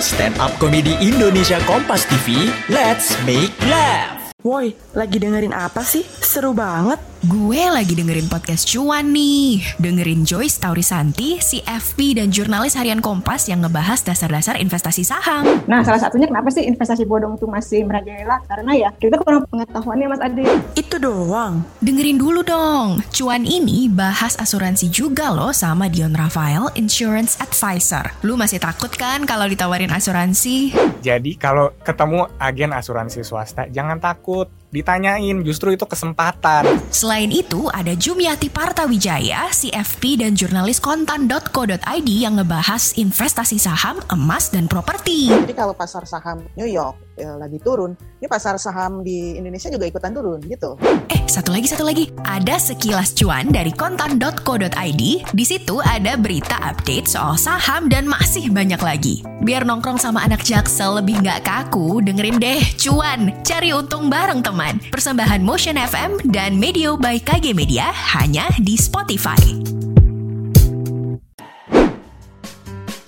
Stand Up Comedy Indonesia Kompas TV, let's make laugh. Woi, lagi dengerin apa sih? Seru banget. Gue lagi dengerin podcast cuan nih. Dengerin Joyce Taurisanti, CFP dan jurnalis harian Kompas yang ngebahas dasar-dasar investasi saham. Nah, salah satunya kenapa sih investasi bodong itu masih merajalela? Karena ya kita kurang pengetahuannya Mas Adi. Itu doang. Dengerin dulu dong. Cuan ini bahas asuransi juga loh sama Dion Rafael, Insurance Advisor. Lu masih takut kan kalau ditawarin asuransi? Jadi kalau ketemu agen asuransi swasta jangan takut ditanyain justru itu kesempatan. Selain itu, ada Jumiati Partawijaya, CFP dan jurnalis kontan.co.id yang ngebahas investasi saham, emas, dan properti. Jadi kalau pasar saham New York ya, lagi turun, ini pasar saham di Indonesia juga ikutan turun gitu. Eh, satu lagi, satu lagi. Ada sekilas cuan dari kontan.co.id. Di situ ada berita update soal saham dan masih banyak lagi. Biar nongkrong sama anak jaksel lebih nggak kaku, dengerin deh cuan. Cari untung bareng teman. Persembahan Motion FM dan Medio by KG Media hanya di Spotify.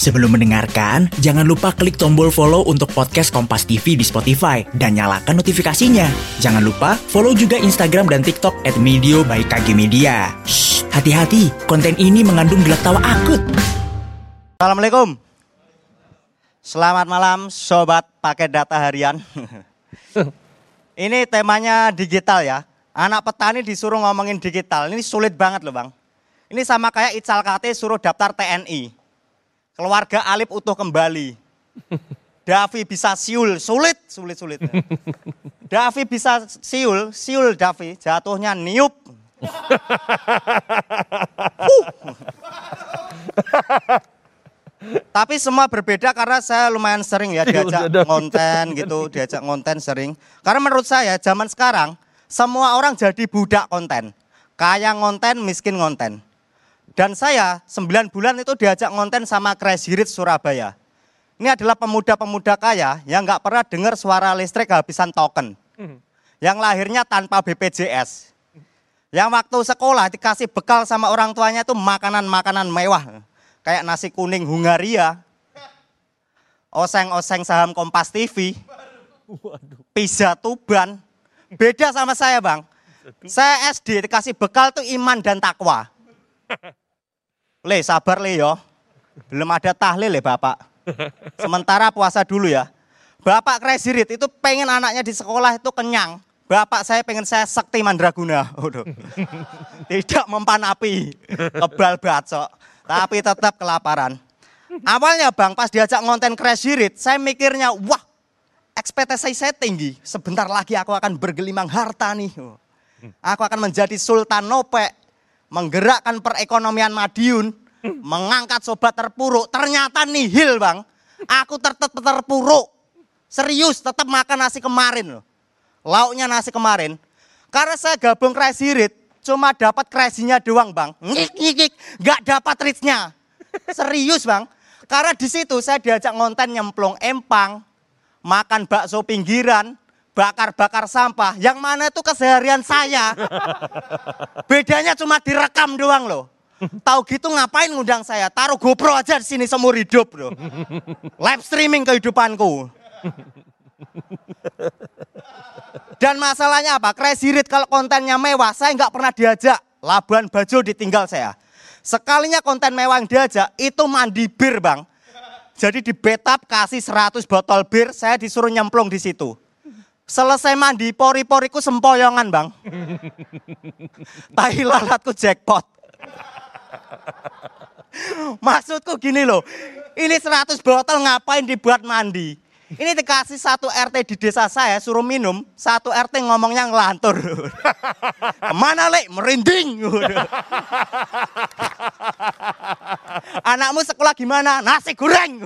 Sebelum mendengarkan, jangan lupa klik tombol follow untuk podcast Kompas TV di Spotify dan nyalakan notifikasinya. Jangan lupa follow juga Instagram dan TikTok at Medio by KG Media. Shh, hati-hati, konten ini mengandung gelak tawa akut. Assalamualaikum. Selamat malam sobat pakai data harian. Ini temanya digital ya. Anak petani disuruh ngomongin digital. Ini sulit banget loh bang. Ini sama kayak Ical KT suruh daftar TNI. Keluarga Alip utuh kembali. Davi bisa siul, sulit, sulit, sulit. Davi bisa siul, siul Davi, jatuhnya niup. Huh. Tapi semua berbeda karena saya lumayan sering ya diajak konten gitu, diajak konten sering. Karena menurut saya zaman sekarang semua orang jadi budak konten. Kaya konten, miskin konten. Dan saya 9 bulan itu diajak konten sama Crazy Rich Surabaya. Ini adalah pemuda-pemuda kaya yang nggak pernah dengar suara listrik kehabisan token. Yang lahirnya tanpa BPJS. Yang waktu sekolah dikasih bekal sama orang tuanya itu makanan-makanan mewah. Kayak nasi kuning Hungaria. Oseng-oseng saham Kompas TV. Pizza Tuban. Beda sama saya bang. Saya SD dikasih bekal tuh iman dan takwa. Le, sabar le yo. Belum ada tahlil ya Bapak. Sementara puasa dulu ya. Bapak Crazy Rich itu pengen anaknya di sekolah itu kenyang. Bapak saya pengen saya sekti mandraguna. Tidak mempan api. Kebal bacok. Tapi tetap kelaparan. Awalnya bang pas diajak ngonten Crazy Rich, saya mikirnya wah ekspektasi saya tinggi. Sebentar lagi aku akan bergelimang harta nih. Aku akan menjadi Sultan Nopek menggerakkan perekonomian Madiun, mengangkat sobat terpuruk, ternyata nihil bang. Aku tetap terpuruk, serius tetap makan nasi kemarin loh. Lauknya nasi kemarin. Karena saya gabung Crazy Rich, cuma dapat crazy-nya doang bang. Ngik, ngik, ngik. Gak dapat rich-nya. Serius bang. Karena di situ saya diajak ngonten nyemplung empang, makan bakso pinggiran, bakar-bakar sampah, yang mana itu keseharian saya. Bedanya cuma direkam doang loh. Tahu gitu ngapain ngundang saya? Taruh GoPro aja di sini seumur hidup loh. Live streaming kehidupanku. Dan masalahnya apa? Crazy Rich kalau kontennya mewah, saya nggak pernah diajak. Labuan Bajo ditinggal saya. Sekalinya konten mewah yang diajak, itu mandi bir bang. Jadi di betap kasih 100 botol bir, saya disuruh nyemplung di situ. Selesai mandi, pori-poriku sempoyongan bang. Tahi lalatku jackpot. Maksudku gini loh, ini 100 botol ngapain dibuat mandi? Ini dikasih satu RT di desa saya suruh minum, satu RT ngomongnya ngelantur. Ke mana lek? Merinding. Anakmu sekolah gimana? Nasi goreng.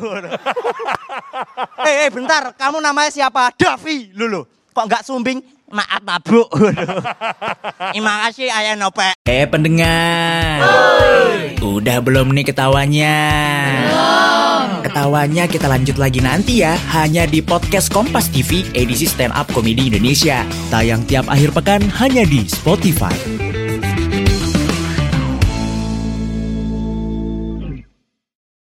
Eh, hey, bentar, kamu namanya siapa? Davi. Lulu, kok nggak sumbing? Maaf, Pak Terima kasih, Ayah Nope. Eh pendengar, udah belum nih ketawanya? Ketawanya kita lanjut lagi nanti ya, hanya di podcast Kompas TV edisi Stand Up Comedy Indonesia. Tayang tiap akhir pekan hanya di Spotify.